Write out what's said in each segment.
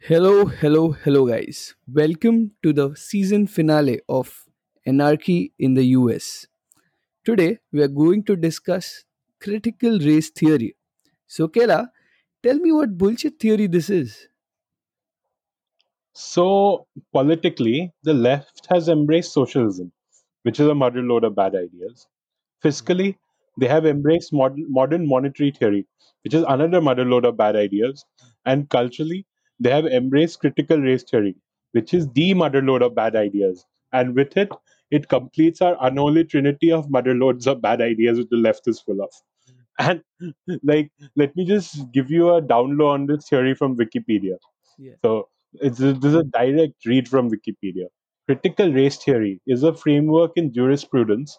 Hello, hello, hello, guys. Welcome to the season finale of Anarchy in the US. Today, we are going to discuss critical race theory. So, Kela, tell me what bullshit theory this is. So, politically, the left has embraced socialism, which is a mother load of bad ideas. Fiscally, they have embraced modern, modern monetary theory, which is another mother load of bad ideas. And culturally, they have embraced critical race theory, which is the mother load of bad ideas. And with it, it completes our unholy trinity of mother loads of bad ideas which the left is full of. And like, let me just give you a download on this theory from Wikipedia. Yeah. So it's a, this is a direct read from Wikipedia. Critical race theory is a framework in jurisprudence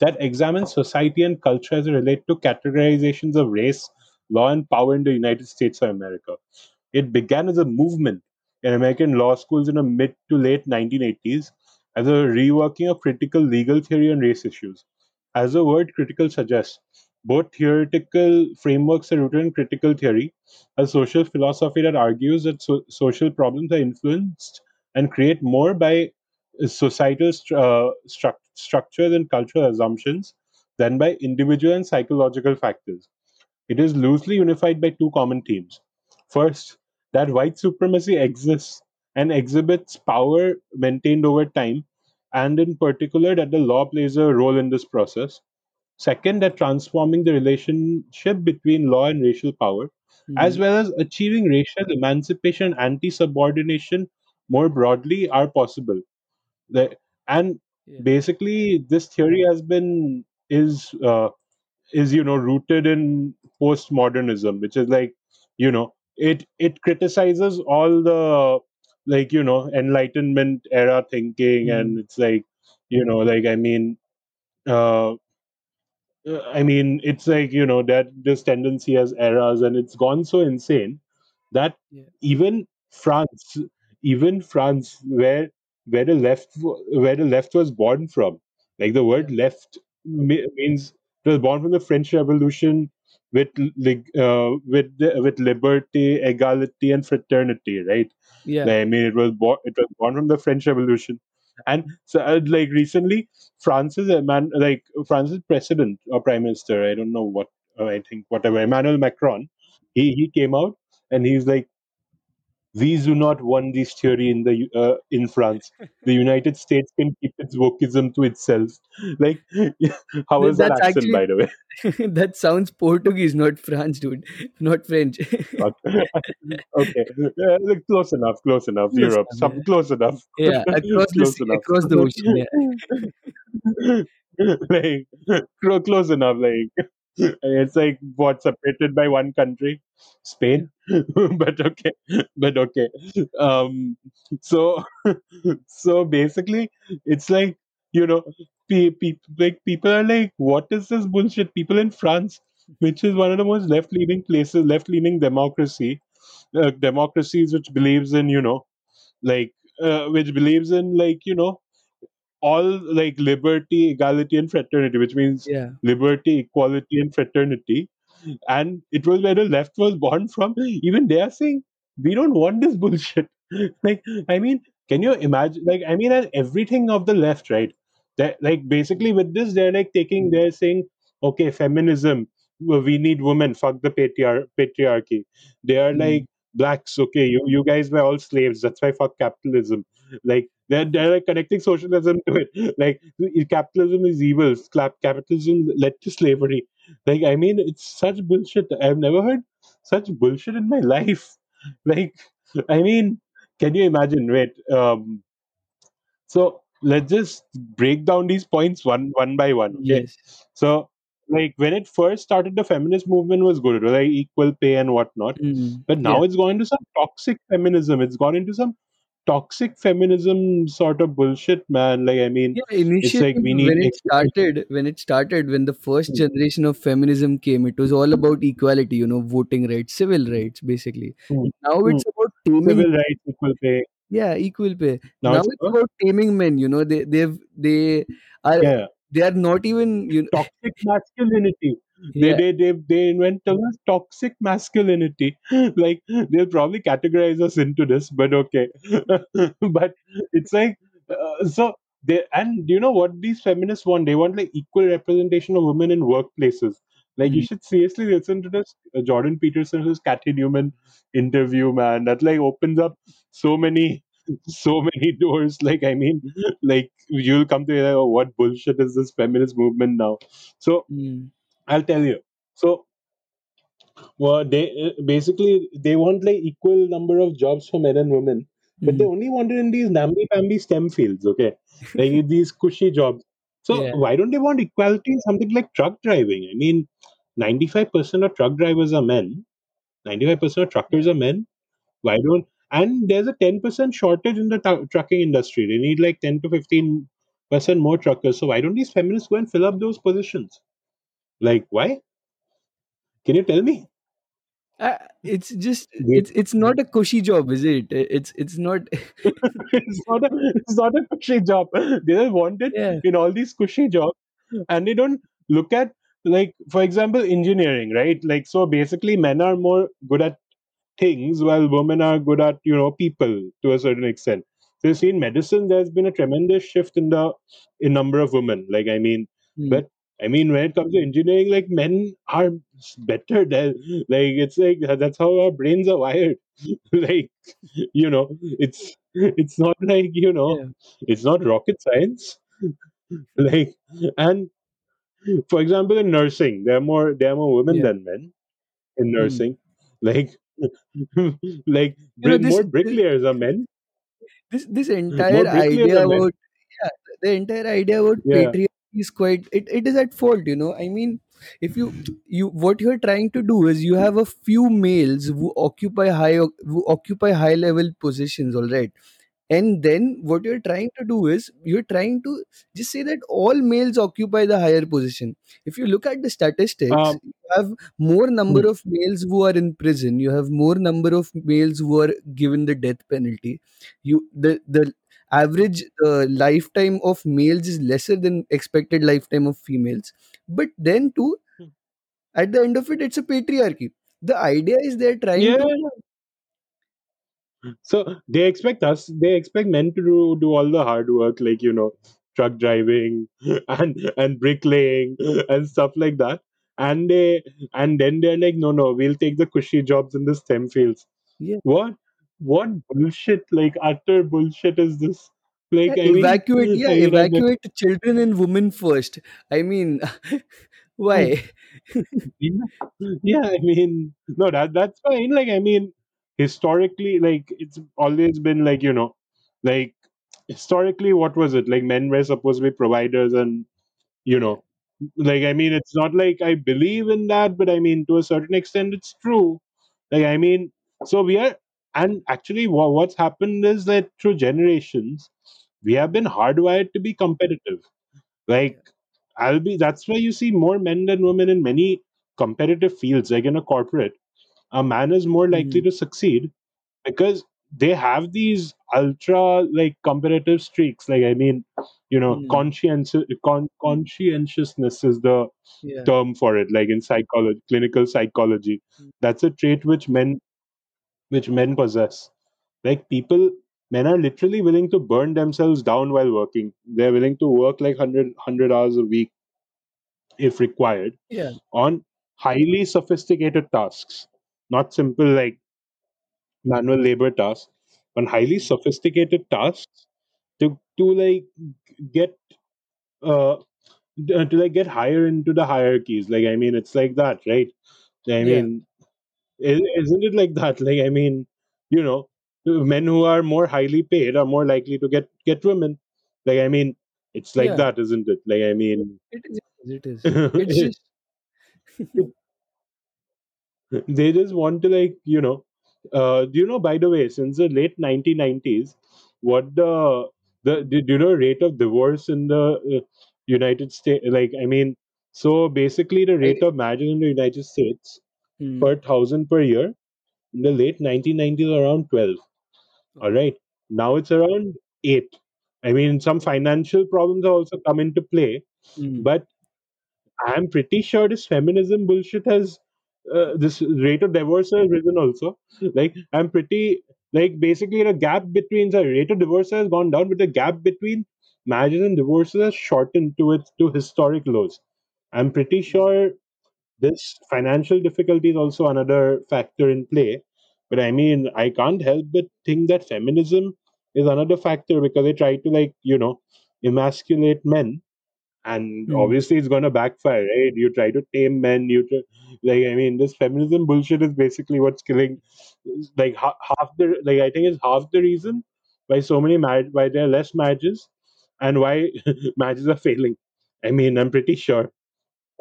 that examines society and culture as it relate to categorizations of race, law, and power in the United States of America. It began as a movement in American law schools in the mid to late 1980s as a reworking of critical legal theory on race issues. As the word critical suggests, both theoretical frameworks are rooted in critical theory, a social philosophy that argues that so- social problems are influenced and create more by societal stru- uh, struc- structures and cultural assumptions than by individual and psychological factors. It is loosely unified by two common themes. First, that white supremacy exists and exhibits power maintained over time, and in particular, that the law plays a role in this process. Second, that transforming the relationship between law and racial power, as Mhm. well as achieving racial emancipation and anti subordination more broadly, are possible. The- and Yeah. basically, this theory has been is uh, is you know rooted in postmodernism, which is like you know it it criticizes all the like you know Enlightenment era thinking, and Mhm. it's like you know like I mean. Uh, I mean, it's like you know that this tendency has eras, and it's gone so insane that Yeah. even France, even France, where where the left where the left was born from, like the Yeah. word left means it was born from the French Revolution with uh, with with liberty, equality, and fraternity, right? Yeah. Like, I mean, it was born it was born from the French Revolution, and so uh, like recently, France's man like France's president or prime minister, I don't know what uh, I think whatever Emmanuel Macron, he he came out and he's like we do not want this theory in the uh, in France. The United States can keep its wokeism to itself. Like, how is That, that accent, actually by the way? that sounds Portuguese, not French, dude. Not French. okay, uh, close enough, close enough. Close Europe, enough, some close enough, yeah. Yeah, across the close sea, enough. across the ocean. Yeah. like close enough. Like it's like what separated by one country, Spain. but okay, but okay. Um, so so basically, it's like you know, pe- pe- like people are like, what is this bullshit? People in France, which is one of the most left-leaning places, left-leaning democracy, uh, democracies which believes in you know, like uh, which believes in like you know all like liberty, equality, and fraternity, which means Yeah. liberty, equality, and fraternity. And it was where the left was born from. Even they are saying, we don't want this bullshit. like, I mean, can you imagine? Like, I mean, and everything of the left, right? That like basically with this, they're like taking, they're saying, okay, feminism, well, we need women, fuck the patriar- patriarchy. They are Mm. like blacks, okay, you you guys were all slaves, that's why fuck capitalism. Like they're they're like connecting socialism to it. Like capitalism is evil. Clap capitalism led to slavery. Like I mean, it's such bullshit. I've never heard such bullshit in my life. Like I mean, can you imagine? Wait, um, so let's just break down these points one one by one. Okay, Yes. so like when it first started, the feminist movement was good, like equal pay and whatnot. Mm. But Yeah. now it's gone into some toxic feminism. It's gone into some toxic feminism sort of bullshit, man. Like I mean, Yeah, it's initially like we need when it started, when it started, when the first generation of feminism came, it was all about equality, you know, voting rights, civil rights, basically. Mm, Now mm. it's about taming, Civil rights, equal pay. yeah, equal pay. Now Now it's it's about about taming men, you know, they they've they are yeah, they are not even you know, toxic masculinity. They yeah. they they, they invent a toxic masculinity. Like they'll probably categorize us into this but okay. But it's like uh, so they and you know what these feminists want? They want like equal representation of women in workplaces. Like you mm, should seriously listen to this uh, jordan Peterson's Cathy newman interview man that like opens up so many so many doors. Like i mean like you'll come to like, oh, what bullshit is this feminist movement now? So mm, I'll tell you. So, well, they basically they want like equal number of jobs for men and women, but they mm. only want it in these namby-pamby STEM fields. Okay, like these cushy jobs. So yeah why don't they want equality in something like truck driving? I mean, ninety-five percent of truck drivers are men. Ninety-five percent of truckers are men. Why don't? And there's a ten percent shortage in the tu- trucking industry. They need like ten to fifteen percent more truckers. So why don't these feminists go and fill up those positions? Like why? Can you tell me? uh, it's just it's it's not a cushy job is it it's it's not it's not a it's not a cushy job. They just want it yeah in all these cushy jobs, and they don't look at like for example engineering, right? Like so basically men are more good at things while women are good at you know people to a certain extent. So you see in medicine there's been a tremendous shift in the in number of women. Like I mean, mm, but I mean when it comes to engineering, like men are better than like it's like that's how our brains are wired. like you know it's it's not like you know yeah. it's not rocket science. Like and for example in nursing there are more there are more women yeah. than men in mm. nursing. Like like you know this more bricklayers are men. this this entire idea about yeah the entire idea about yeah. patriarchy is quite it, it is at fault you know. I mean if you you what you're trying to do is you have a few males who occupy high who occupy high level positions all right? And then what you're trying to do is you're trying to just say that all males occupy the higher position. If you look at the statistics um you have more number of males who are in prison. You have more number of males who are given the death penalty. You the the average uh, lifetime of males is lesser than expected lifetime of females. But then too at the end of it it's a patriarchy. The idea is they're trying yeah. To So they expect us, they expect men to do, do all the hard work, like you know, truck driving and and bricklaying and stuff like that. And they and then they're like, no, no, we'll take the cushy jobs in the STEM fields. yeah. What what bullshit? Like utter bullshit is this? Yeah, Like I mean, evacuate. Yeah, evacuate children and women first. I mean, why? Yeah, yeah, I mean, no, that that's fine. Like, I mean, historically, like it's always been like you know, like historically, what was it? Like men were supposed to be providers, and you know, like I mean, it's not like I believe in that, but I mean, to a certain extent, it's true. Like, I mean, so we are, and actually, what what's happened is that through generations, we have been hardwired to be competitive like I'll be that's why you see more men than women in many competitive fields, like in a corporate. A man is more likely Mm, to succeed because they have these ultra like competitive streaks. Like I mean, you know, mm, conscientious con- conscientiousness is the yeah. term for it, like in psychology, clinical psychology. Mm, That's a trait which men which men possess. Like people men are literally willing to burn themselves down while working. They're willing to work like 100, 100 hours a week if required, Yeah. on highly sophisticated tasks, not simple like manual labor tasks, on highly Mm, sophisticated tasks to to like get uh to like get higher into the hierarchies. Like I mean, it's like that, right? I mean, isn't it like that? Like I mean, you know, men who are more highly paid are more likely to get get women. Like I mean, it's like Yeah. that, isn't it? Like I mean. It is. It is. It's just. they just want to like you know uh do you know by the way since the late 1990s what the the do you know rate of divorce in the uh, united states like i mean so basically the rate of marriage in the united states Mm, per thousand per year in the late 1990s around 12 All right. now it's around 8 i mean some financial problems have also come into play Mm, but I'm pretty sure this feminism bullshit has uh, this rate of divorce has risen also. Like I'm pretty like basically the gap between the rate of divorce has gone down, but the gap between marriages and divorces has shortened to its to historic lows. I'm pretty sure this financial difficulty is also another factor in play. But I mean, I can't help but think that feminism is another factor because they try to like you know emasculate men and Hmm. obviously it's gonna backfire, right? You try to tame men, you try, like I mean, this feminism bullshit is basically what's killing, like ha- half the like I think it's half the reason why so many marriage why there are less marriages and why marriages are failing. I mean, I'm pretty sure.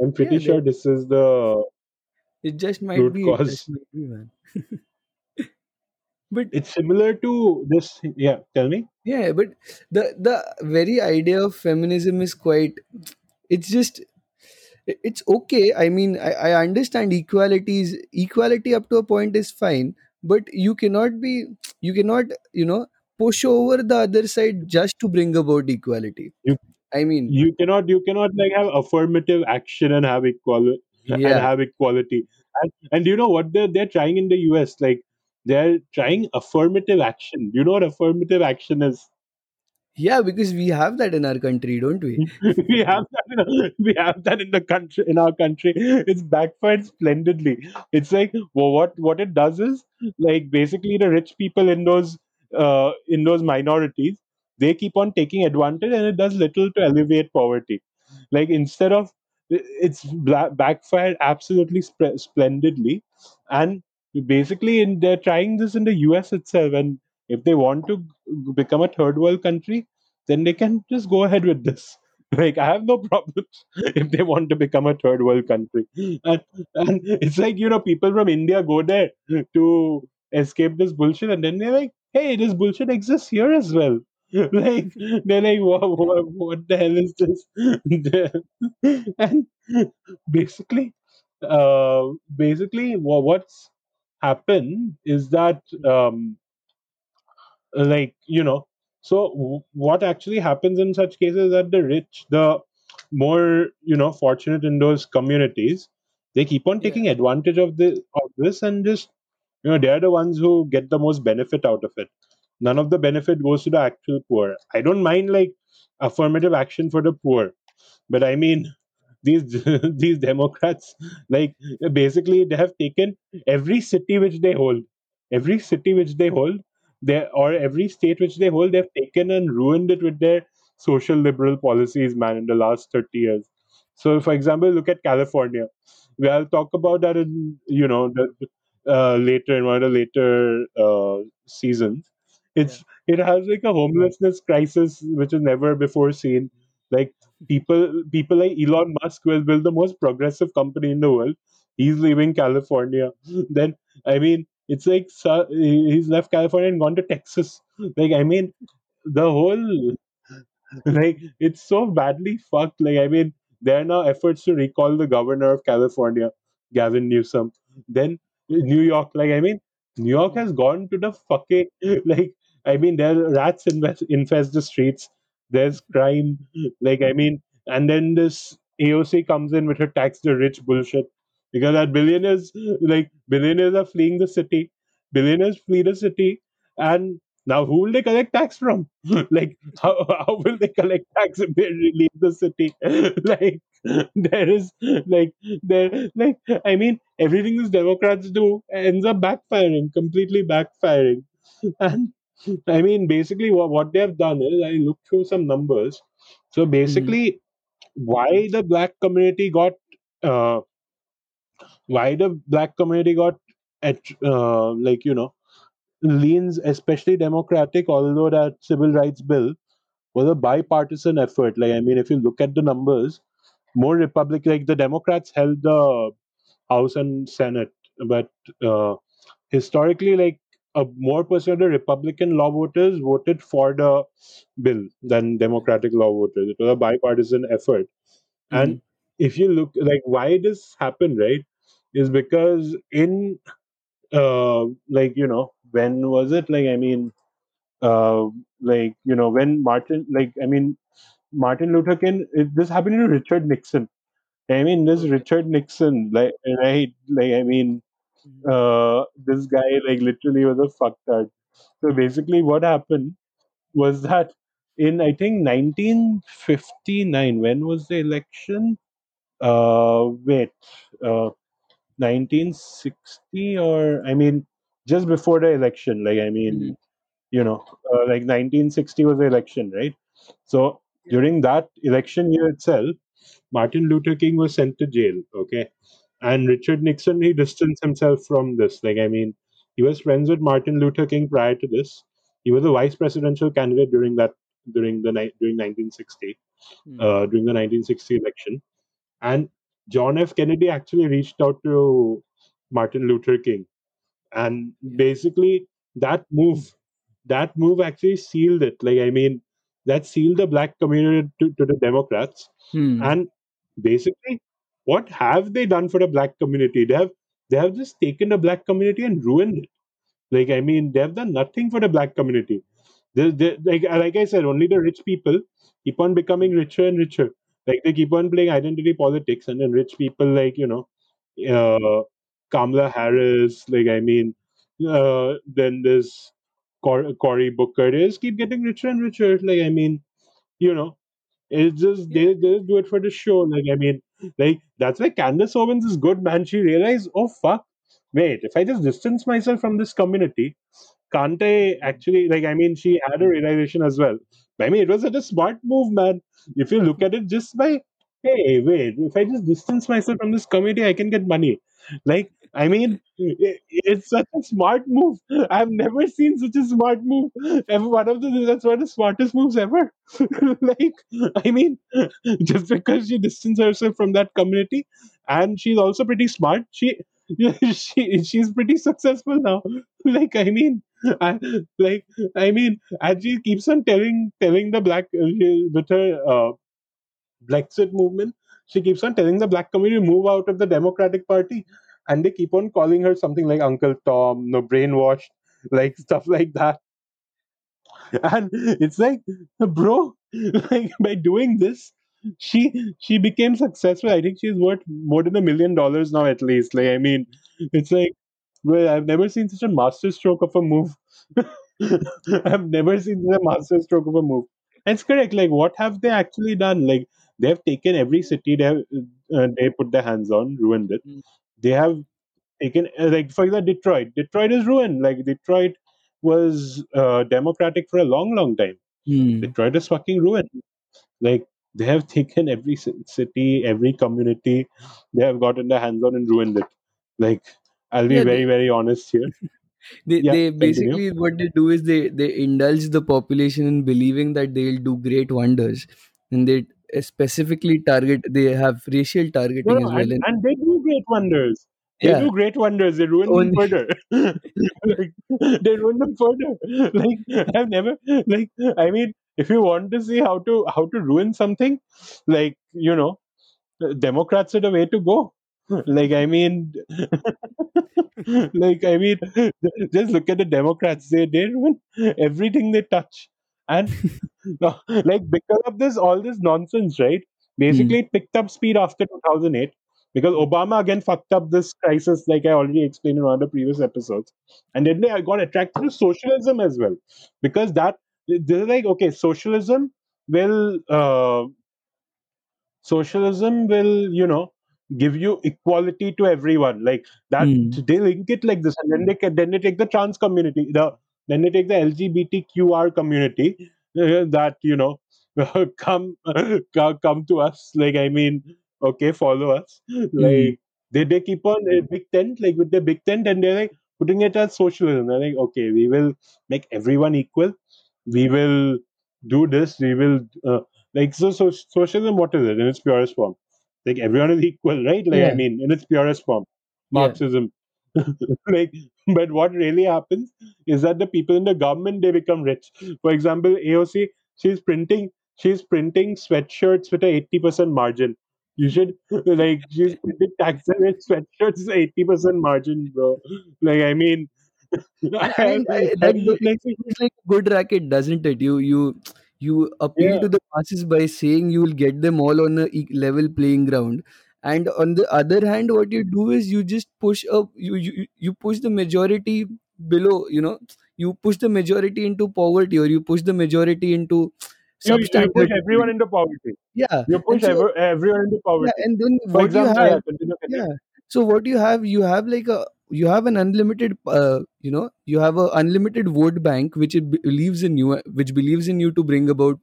I'm Yeah, pretty they, sure this is the it just might root be. It just cause. might be, man. But It's similar to this. Yeah, tell me. yeah, but the the very idea of feminism is quite. It's just it's okay i mean I, I understand equality is equality up to a point is fine but you cannot be you cannot you know push over the other side just to bring about equality You i mean you cannot you cannot like have affirmative action and have equality and yeah. have equality. And, and you know what? They're, they're trying in the us like they're trying affirmative action. You know what affirmative action is? Yeah because we have that in our country don't we? We have that in a, we have that in the country in our country. It's backfired splendidly. It's like well, what what it does is like basically the rich people in those uh in those minorities they keep on taking advantage and it does little to alleviate poverty. Like instead of it's backfired absolutely sp- splendidly. And basically in they're trying this in the us itself and if they want to become a third world country then they can just go ahead with this. Like i have no problems if they want to become a third world country. And, and it's like you know people from india go there to escape this bullshit and then they're like hey this bullshit exists here as well like they're like what, what, what the hell is this? And basically uh basically wha- what's happened is that um like you know so w- what actually happens in such cases that the rich the more you know fortunate in those communities they keep on yeah. taking advantage of the of this and just you know they're the ones who get the most benefit out of it none of the benefit goes to the actual poor. I don't mind like affirmative action for the poor but i mean these these democrats like basically they have taken every city which they hold every city which they hold they or every state which they hold they've taken and ruined it with their social liberal policies man in the last 30 years. So for example look at california. We i'll talk about that in you know the, uh, later in one of the later uh, seasons it's it has like a homelessness crisis which is never before seen like people people like Elon Musk will build the most progressive company in the world. He's leaving California. Then I mean, it's like he's left California and gone to Texas. Like I mean, the whole like it's so badly fucked. Like I mean, there are now efforts to recall the governor of California, Gavin Newsom. Then New York, like I mean, New York has gone to the fucking like I mean, there are rats invest, infest the streets. There's crime, like I mean, and then this AOC comes in with her tax the rich bullshit because that billionaires like billionaires are fleeing the city. Billionaires flee the city, and now who will they collect tax from? like how, how will they collect tax if they leave the city? like there is like there like I mean everything these Democrats do ends up backfiring, completely backfiring. And I mean basically what, what they have done is I looked through some numbers. So basically why the black community got uh why the black community got at uh, like you know leans especially democratic although that civil rights bill was a bipartisan effort. Like, I mean, if you look at the numbers, more Republic, like the Democrats held the House and Senate, but uh, historically, like a more percent of Republican law voters voted for the bill than Democratic law voters. It was a bipartisan effort. hmm And if you look, like, why this happened, right, is because in, uh, like, you know, when was it? Like, I mean, uh, like, you know, when Martin, like, I mean, Martin Luther King, it, this happened to Richard Nixon. I mean, this Richard Nixon, like, right? Like, I mean. Uh, this guy, like, literally was a fucktard. So basically, what happened was that in, I think, 1959, when was the election? Uh, wait, uh, 1960 or, I mean, just before the election, like, I mean, you know, uh, like 1960 was the election, right? So during that election year itself, Martin Luther King was sent to jail. Okay, and Richard Nixon he distanced himself from this. Like I mean, he was friends with Martin Luther King prior to this. He was a vice presidential candidate during that during the ni- during 1960 Hmm. uh, during the 1960 election, and John F. Kennedy actually reached out to Martin Luther King and basically that move that move actually sealed it like i mean that sealed the black community to, to the democrats Hmm. and basically what have they done for the black community they have they have just taken the black community and ruined it like i mean they have done nothing for the black community they, they, like, like i said only the rich people keep on becoming richer and richer like they keep on playing identity politics and then rich people like you know uh, Kamala Harris, like I mean, uh, then Cor- Cory Booker. Just keep getting richer and richer. Like I mean, you know, it's just they, they just do it for the show. Like I mean, like that's why Candace Owens is good, man. She realized, oh fuck, wait, if I just distance myself from this community, can't I actually like? I mean, she had a realization as well. I mean, it was such a smart move, man. If you look at it just by, hey, wait, if I just distance myself from this community, I can get money. Like, I mean, i- it's such a smart move. I've never seen such a smart move. Ever one of the that's one of the smartest moves ever. like, I mean, just because she distanced herself from that community, and she's also pretty smart. She, she, she's pretty successful now. Like, I mean, I, like, I mean, and she keeps on telling telling the black uh, with her uh, Blexit movement. She keeps on telling the black community move out of the Democratic Party, and they keep on calling her something like Uncle Tom, no brainwashed, like stuff like that. And it's like, bro, like by doing this, she she became successful. I think she's worth more than a million dollars now, at least. Like, I mean, it's like, well, I've never seen such a masterstroke of a move. I've never seen such a masterstroke of a move. And it's correct. Like, what have they actually done? Like, they have taken every city they have, uh, they put their hands on, ruined it. They have taken, uh, like, for example, Detroit. Detroit is ruined. Like, Detroit was uh, democratic for a long, long time. Hmm. Detroit is fucking ruined. Like, they have taken every city, every community, they have gotten their hands on and ruined it. Like, I'll be Yeah. very, They, very honest here. they Yeah, they continue. basically what they do is they they indulge the population in believing that they'll do great wonders, and they specifically target. They have racial targeting no, as well. and, And they do great wonders. They yeah, do great wonders. They ruin them further. like, they ruin them further. Like I've never like I mean, if you want to see how to how to ruin something, like you know, Democrats are the way to go. Like I mean, like I mean, just look at the Democrats. They they ruin everything they touch, and no, like because of this all this nonsense, right? Basically, it picked up speed after 2008 because Obama again fucked up this crisis, like I already explained in one of the previous episodes, and then they got attracted to socialism as well because that they're like okay, socialism will uh, socialism will you know give you equality to everyone like that Hmm. they link it like this and then they can, then they take the trans community the then they take the lgbtqr community uh, that you know come come to us like i mean okay follow us. Hmm. like they, they keep on a big tent like with the big tent and they're like putting it as socialism. They're like okay we will make everyone equal. We will do this. We will uh, like so, so socialism what is it? In its purest form. Like everyone is equal right? Like i mean in its purest form. Yeah. like but what really happens is that the people in the government they become rich. For example aoc she's printing she's printing sweatshirts with a 80% margin. You should like she's printing taxes with sweatshirts 80% margin bro. Like i mean I, I I, that like it's like a good racket, doesn't it? You you you appeal yeah. to the masses by saying you will get them all on a level playing ground, and on the other hand what you do is you just push up you you, you push the majority below you know. You push the majority into poverty or you push the majority into You you push everyone into poverty. yeah. You push so ever, everyone into poverty. Yeah and then For what you have yeah, yeah. So what you have you have like a you have an unlimited uh, you know you have a unlimited vote bank which it believes in you which believes in you to bring about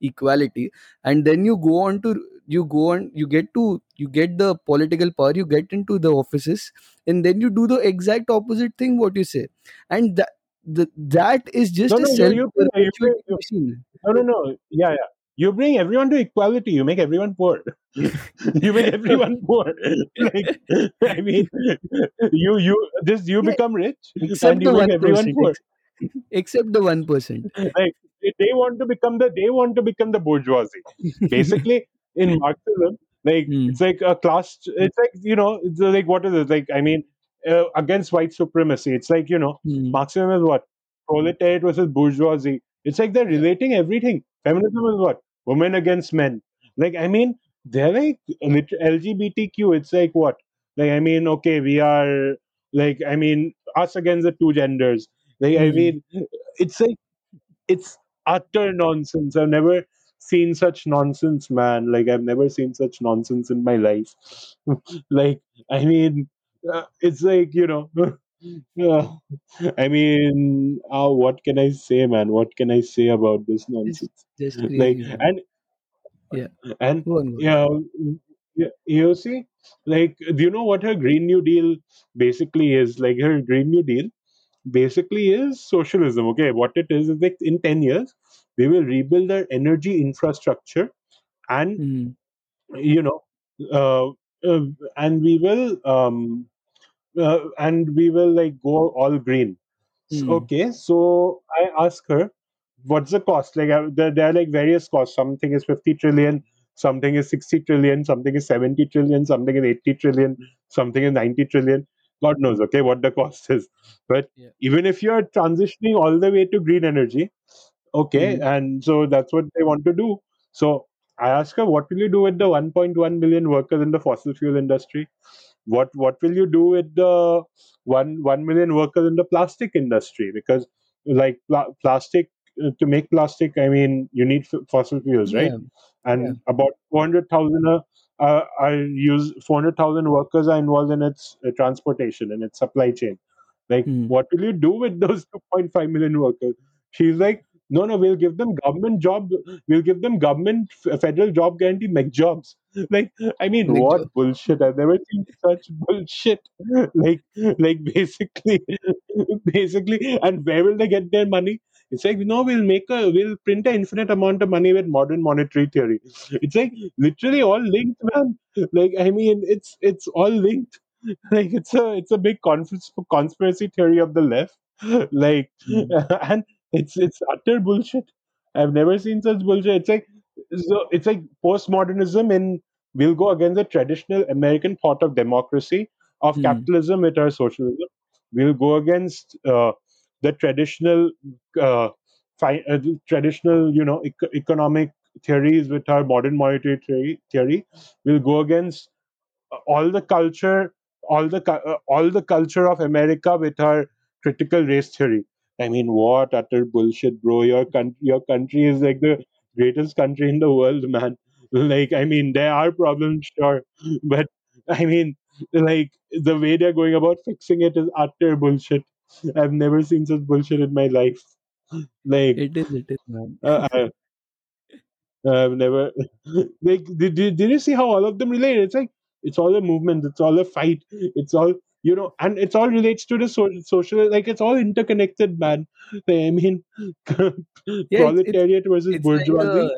equality. And then you go on to you go on you get to you get the political power you get into the offices and then you do the exact opposite thing what you say and that the, that is No, just a no, you self you you you, machine no, no, no. Yeah, yeah. You bring everyone to equality. You make everyone poor. you make everyone poor. like, I mean, you you this you yeah, become rich and except you the make one everyone percent poor. except the one percent like they want to become the they want to become the bourgeoisie basically in marxism like Hmm. it's like a class it's like you know it's like what is it? Like i mean uh, against white supremacy. It's like you know Hmm. marxism is what? Proletariat versus bourgeoisie. It's like they're relating everything. Feminism is what? Women against men. Like i mean they're like lgbtq it's like what? Like i mean okay we are like i mean us against the two genders. Like i Hmm. mean it's like it's utter nonsense. I've never seen such nonsense, man. Like I've never seen such nonsense in my life. like I mean, uh, it's like you know. uh, I mean, uh, what can I say, man? What can I say about this It's nonsense? just Like, man. and Yeah. and Go on, go on. yeah, yeah, you see, like, do you know what her Green New Deal basically is? Like, her Green New Deal basically is socialism. Okay, what it is is like in 10 years, we will rebuild our energy infrastructure and, Hmm. you know, uh, uh, and we will, um, uh, and we will like go all green. Hmm. okay, so I ask her, what's the cost? Like, uh, there, there are like various costs. Something is 50 trillion, something is 60 trillion, something is 70 trillion, something is 80 trillion, something is 90 trillion. God knows, okay, what the cost is. But Yeah. even if you're transitioning all the way to green energy, okay, Hmm. and so that's what they want to do. So I ask her, what will you do with the 1.1 million workers in the fossil fuel industry? what what will you do with the one one million workers in the plastic industry because like pla- plastic uh, to make plastic i mean you need f- fossil fuels right Yeah. Yeah. and about 400000 uh, uh, are use 400000 workers are involved in its uh, transportation and its supply chain like Hmm. what will you do with those 2.5 million workers she's like no no we'll give them government job we'll give them government f- federal job guarantee make jobs like I mean, Make what job. bullshit! I've never seen such bullshit. like, like basically, basically, and where will they get their money? It's like no, we'll make a, we'll print an infinite amount of money with modern monetary theory. It's like literally all linked, man. Like, I mean, it's it's all linked. Like, it's a it's a big conspiracy conspiracy theory of the left. Like, Hmm. and it's it's utter bullshit. I've never seen such bullshit. It's like so it's like postmodernism and we'll go against the traditional American thought of democracy, of Hmm. capitalism with our socialism. We'll go against uh, the traditional, uh, fi- uh, traditional, you know, ec- economic theories with our modern monetary theory. theory. We'll go against all the culture, all the uh, all the culture of America with her critical race theory. I mean, what utter bullshit, bro! Your country, your country is like the greatest country in the world, man. Like, I mean, there are problems, sure, but I mean, like the way they're going about fixing it is utter bullshit. I've never seen such bullshit in my life. Like, It is. It is, man. uh, I, I've never like did, did, did you see how all of them relate? It's like it's all a movement, it's all a fight, it's all you know, and it's all relates to the so, social like it's all interconnected, man. I mean, Yeah. It's it's proletariat versus it's like a bourgeoisie.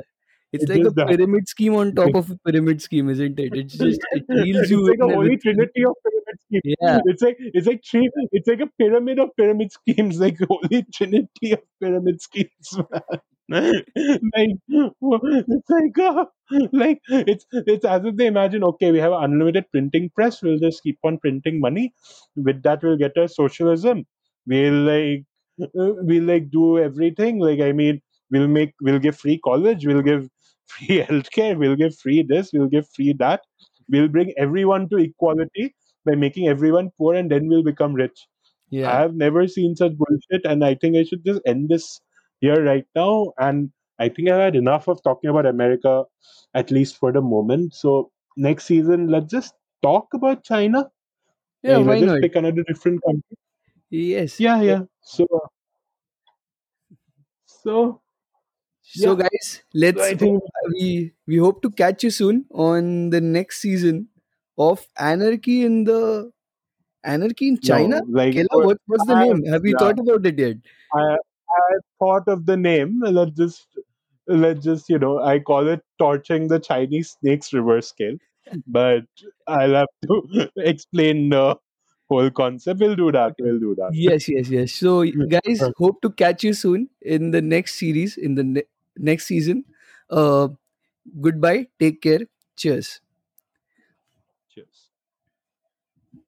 it's It's like a that. pyramid scheme on top of a pyramid scheme, isn't it? It's just it it's you like a holy trinity of pyramid schemes yeah. It's like it's like three. It's like a pyramid of pyramid schemes, like holy trinity of pyramid schemes. Like it's like uh, like it's it's as if they imagine okay we have an unlimited printing press. We'll just keep on printing money. With that we'll get a socialism. We'll like uh, we'll like do everything. Like i mean we'll make we'll give free college. We'll give free healthcare. We'll give free this. We'll give free that. We'll bring everyone to equality by making everyone poor and then we'll become rich. Yeah, I have never seen such bullshit and i think i should just end this here right now and i think i've had enough of talking about america at least for the moment so next season let's just talk about china Yeah, Eh, why just not? pick another different country Yes. yeah yeah so so So yeah guys, let's i think we we hope to catch you soon on the next season of Anarchy in the Anarchy in China. no like Kela, what what what's the i name? Have you yeah thought about it yet? I I thought of the name. Let's just let's just you know I call it torching the Chinese snakes reverse scale, but I'll have to explain the whole concept. We'll do that. We'll do that. Yes, yes, yes. So guys, hope to catch you soon in the next series in the ne- next season. Uh, goodbye. Take care. Cheers.